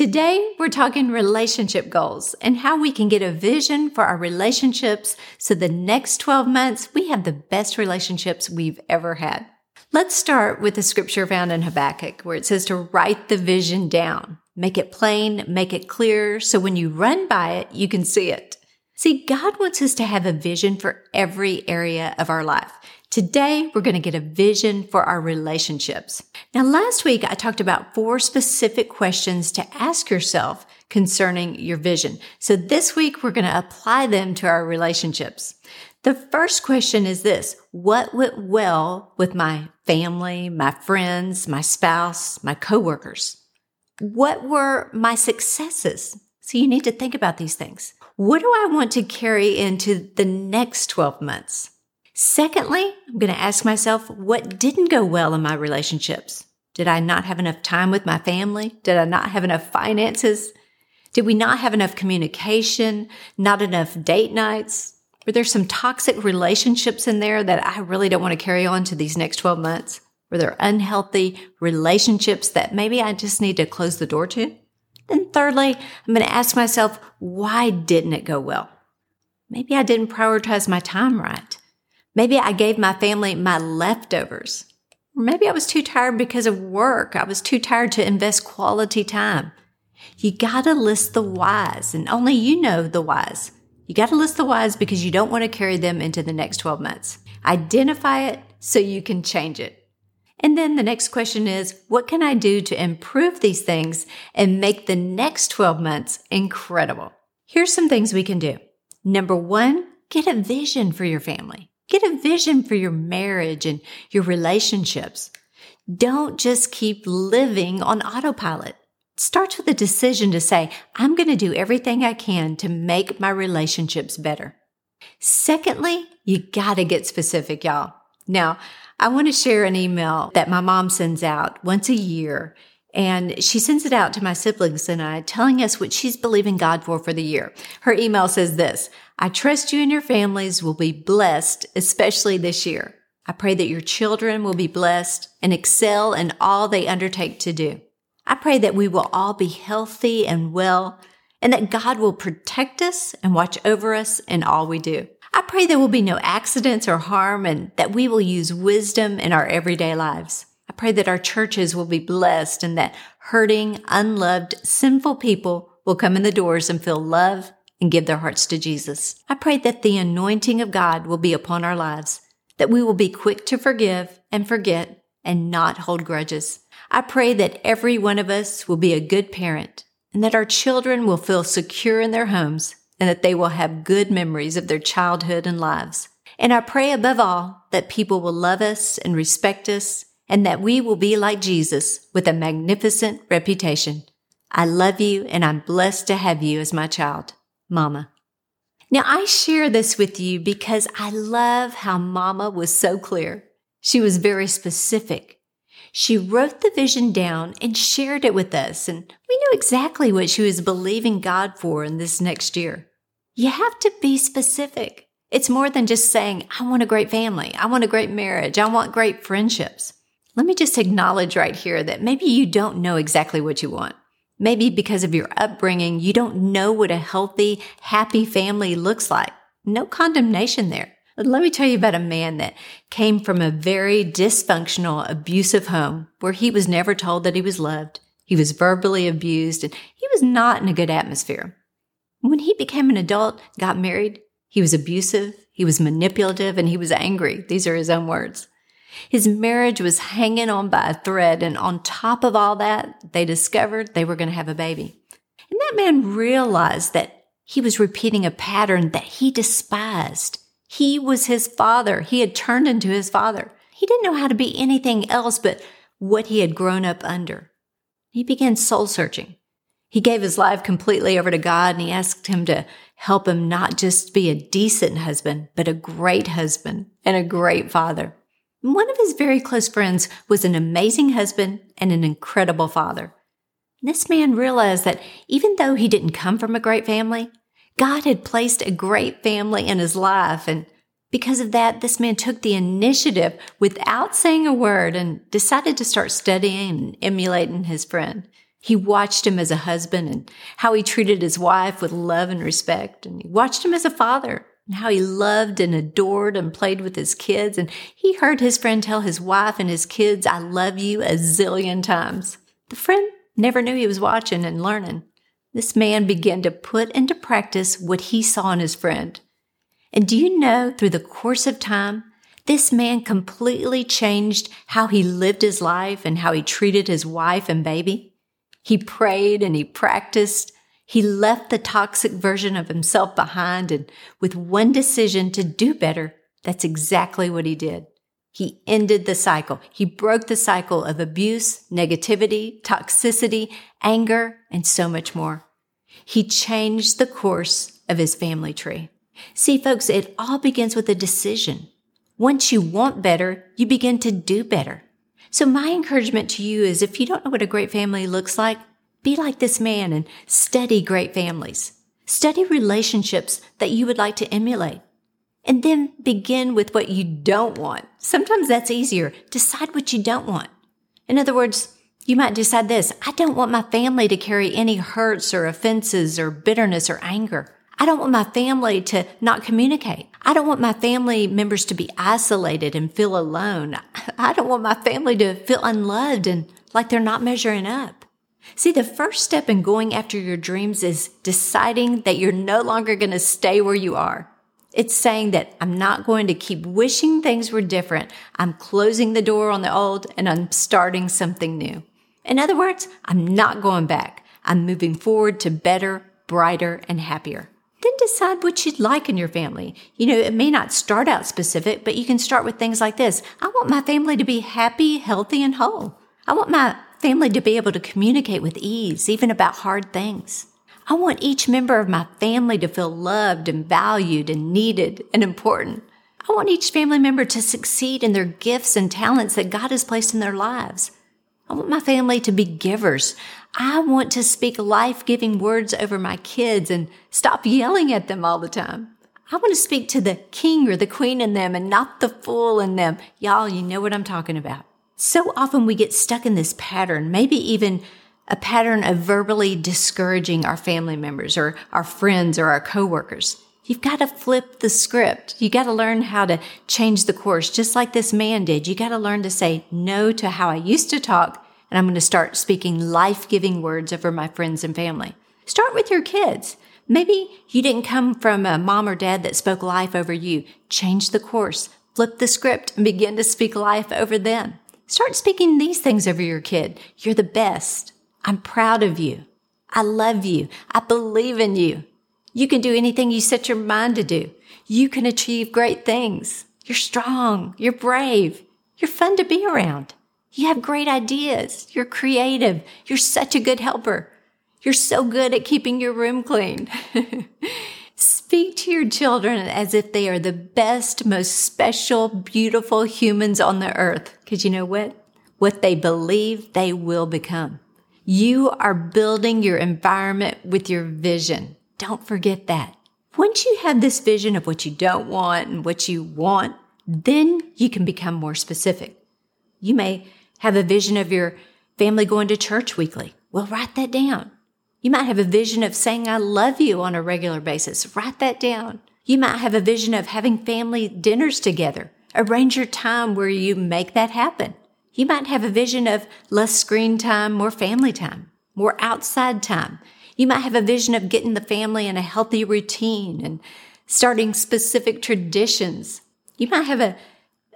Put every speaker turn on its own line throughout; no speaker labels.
Today, we're talking relationship goals and how we can get a vision for our relationships so the next 12 months we have the best relationships we've ever had. Let's start with the scripture found in Habakkuk where it says to write the vision down, make it plain, make it clear, so when you run by it, you can see it. See, God wants us to have a vision for every area of our life. Today, we're going to get a vision for our relationships. Now, last week, I talked about four specific questions to ask yourself concerning your vision. So this week, we're going to apply them to our relationships. The first question is this. What went well with my family, my friends, my spouse, my coworkers? What were my successes? So you need to think about these things. What do I want to carry into the next 12 months? Secondly, I'm going to ask myself, what didn't go well in my relationships? Did I not have enough time with my family? Did I not have enough finances? Did we not have enough communication? Not enough date nights? Were there some toxic relationships in there that I really don't want to carry on to these next 12 months? Were there unhealthy relationships that maybe I just need to close the door to? Then thirdly, I'm going to ask myself, why didn't it go well? Maybe I didn't prioritize my time right. Maybe I gave my family my leftovers. Or maybe I was too tired because of work. I was too tired to invest quality time. You gotta list the whys, and only you know the whys. You gotta list the whys because you don't want to carry them into the next 12 months. Identify it so you can change it. And then the next question is, what can I do to improve these things and make the next 12 months incredible? Here's some things we can do. Number one, get a vision for your family. Get a vision for your marriage and your relationships. Don't just keep living on autopilot. Starts with a decision to say, I'm going to do everything I can to make my relationships better. Secondly, you got to get specific, y'all. Now, I want to share an email that my mom sends out once a year and she sends it out to my siblings and I telling us what she's believing God for for the year. Her email says this, I trust you and your families will be blessed, especially this year. I pray that your children will be blessed and excel in all they undertake to do. I pray that we will all be healthy and well and that God will protect us and watch over us in all we do. I pray there will be no accidents or harm and that we will use wisdom in our everyday lives. I pray that our churches will be blessed and that hurting, unloved, sinful people will come in the doors and feel love and give their hearts to Jesus. I pray that the anointing of God will be upon our lives, that we will be quick to forgive and forget and not hold grudges. I pray that every one of us will be a good parent and that our children will feel secure in their homes and that they will have good memories of their childhood and lives. And I pray above all that people will love us and respect us and that we will be like Jesus with a magnificent reputation. I love you and I'm blessed to have you as my child, Mama. Now I share this with you because I love how Mama was so clear. She was very specific. She wrote the vision down and shared it with us, and we knew exactly what she was believing God for in this next year. You have to be specific. It's more than just saying, I want a great family. I want a great marriage. I want great friendships. Let me just acknowledge right here that maybe you don't know exactly what you want. Maybe because of your upbringing, you don't know what a healthy, happy family looks like. No condemnation there. Let me tell you about a man that came from a very dysfunctional, abusive home where he was never told that he was loved. He was verbally abused and he was not in a good atmosphere. When he became an adult, got married, he was abusive, he was manipulative, and he was angry. These are his own words. His marriage was hanging on by a thread, and on top of all that, they discovered they were going to have a baby. And that man realized that he was repeating a pattern that he despised. He was his father. He had turned into his father. He didn't know how to be anything else but what he had grown up under. He began soul searching. He gave his life completely over to God and he asked him to help him not just be a decent husband, but a great husband and a great father. One of his very close friends was an amazing husband and an incredible father. This man realized that even though he didn't come from a great family, God had placed a great family in his life. And because of that, this man took the initiative without saying a word and decided to start studying and emulating his friend. He watched him as a husband and how he treated his wife with love and respect. And he watched him as a father and how he loved and adored and played with his kids. And he heard his friend tell his wife and his kids, I love you a zillion times. The friend never knew he was watching and learning. This man began to put into practice what he saw in his friend. And do you know, through the course of time, this man completely changed how he lived his life and how he treated his wife and baby. He prayed and he practiced. He left the toxic version of himself behind and with one decision to do better, that's exactly what he did. He ended the cycle. He broke the cycle of abuse, negativity, toxicity, anger, and so much more. He changed the course of his family tree. See, folks, it all begins with a decision. Once you want better, you begin to do better. So my encouragement to you is if you don't know what a great family looks like, be like this man and study great families. Study relationships that you would like to emulate. And then begin with what you don't want. Sometimes that's easier. Decide what you don't want. In other words, you might decide this. I don't want my family to carry any hurts or offenses or bitterness or anger. I don't want my family to not communicate. I don't want my family members to be isolated and feel alone. I don't want my family to feel unloved and like they're not measuring up. See, the first step in going after your dreams is deciding that you're no longer going to stay where you are. It's saying that I'm not going to keep wishing things were different. I'm closing the door on the old and I'm starting something new. In other words, I'm not going back. I'm moving forward to better, brighter, and happier then decide what you'd like in your family. You know, it may not start out specific, but you can start with things like this. I want my family to be happy, healthy, and whole. I want my family to be able to communicate with ease, even about hard things. I want each member of my family to feel loved and valued and needed and important. I want each family member to succeed in their gifts and talents that God has placed in their lives. I want my family to be givers. I want to speak life giving words over my kids and stop yelling at them all the time. I want to speak to the king or the queen in them and not the fool in them. Y'all, you know what I'm talking about. So often we get stuck in this pattern, maybe even a pattern of verbally discouraging our family members or our friends or our coworkers. You've got to flip the script. You got to learn how to change the course, just like this man did. You got to learn to say no to how I used to talk, and I'm going to start speaking life giving words over my friends and family. Start with your kids. Maybe you didn't come from a mom or dad that spoke life over you. Change the course, flip the script, and begin to speak life over them. Start speaking these things over your kid. You're the best. I'm proud of you. I love you. I believe in you. You can do anything you set your mind to do. You can achieve great things. You're strong. You're brave. You're fun to be around. You have great ideas. You're creative. You're such a good helper. You're so good at keeping your room clean. Speak to your children as if they are the best, most special, beautiful humans on the earth. Because you know what? What they believe, they will become. You are building your environment with your vision. Don't forget that. Once you have this vision of what you don't want and what you want, then you can become more specific. You may have a vision of your family going to church weekly. Well, write that down. You might have a vision of saying, I love you on a regular basis. Write that down. You might have a vision of having family dinners together. Arrange your time where you make that happen. You might have a vision of less screen time, more family time, more outside time. You might have a vision of getting the family in a healthy routine and starting specific traditions. You might have a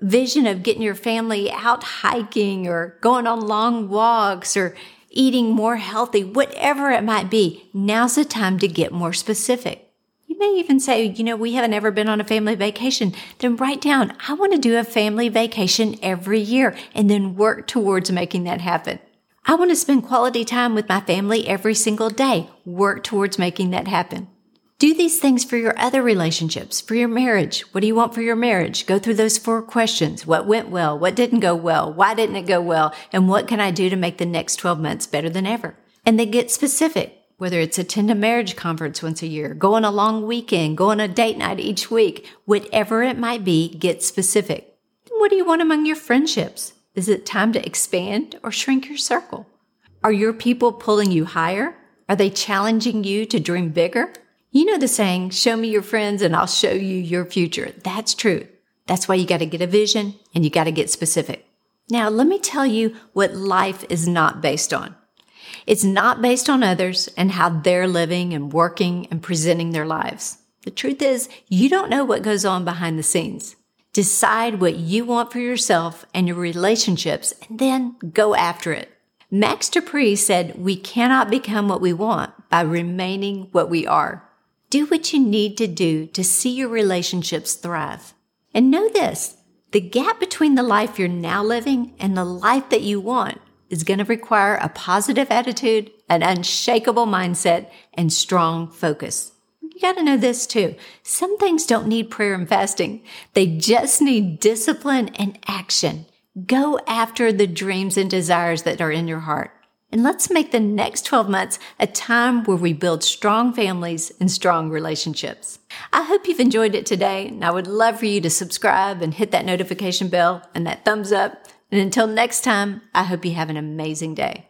vision of getting your family out hiking or going on long walks or eating more healthy, whatever it might be. Now's the time to get more specific. You may even say, you know, we haven't ever been on a family vacation. Then write down, I want to do a family vacation every year and then work towards making that happen. I want to spend quality time with my family every single day. Work towards making that happen. Do these things for your other relationships, for your marriage. What do you want for your marriage? Go through those four questions. What went well? What didn't go well? Why didn't it go well? And what can I do to make the next 12 months better than ever? And then get specific, whether it's attend a marriage conference once a year, go on a long weekend, go on a date night each week, whatever it might be, get specific. What do you want among your friendships? Is it time to expand or shrink your circle? Are your people pulling you higher? Are they challenging you to dream bigger? You know the saying, show me your friends and I'll show you your future. That's true. That's why you got to get a vision and you got to get specific. Now, let me tell you what life is not based on. It's not based on others and how they're living and working and presenting their lives. The truth is, you don't know what goes on behind the scenes. Decide what you want for yourself and your relationships and then go after it. Max De Pree said, we cannot become what we want by remaining what we are. Do what you need to do to see your relationships thrive. And know this, the gap between the life you're now living and the life that you want is going to require a positive attitude, an unshakable mindset, and strong focus. You got to know this too. Some things don't need prayer and fasting. They just need discipline and action. Go after the dreams and desires that are in your heart. And let's make the next 12 months a time where we build strong families and strong relationships. I hope you've enjoyed it today, and I would love for you to subscribe and hit that notification bell and that thumbs up. And until next time, I hope you have an amazing day.